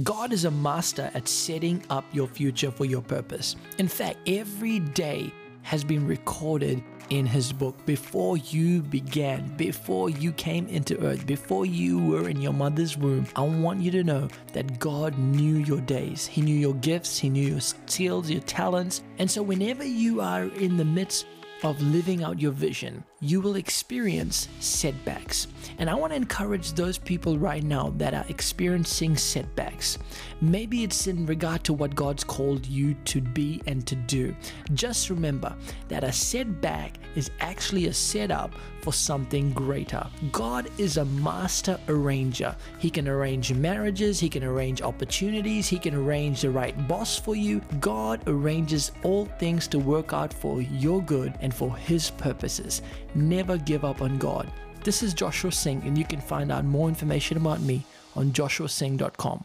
God is a master at setting up your future for your purpose. In fact, every day has been recorded in His book before you began, before you came into earth, before you were in your mother's womb. I want you to know that God knew your days. He knew your gifts, He knew your skills, your talents. And so, whenever you are in the midst of living out your vision, you will experience setbacks. And I want to encourage those people right now that are experiencing setbacks. Maybe it's in regard to what God's called you to be and to do. Just remember that a setback is actually a setup for something greater. God is a master arranger. He can arrange marriages, He can arrange opportunities, He can arrange the right boss for you. God arranges all things to work out for your good and for His purposes. Never give up on God. This is Joshua Singh, and you can find out more information about me on joshuasingh.com.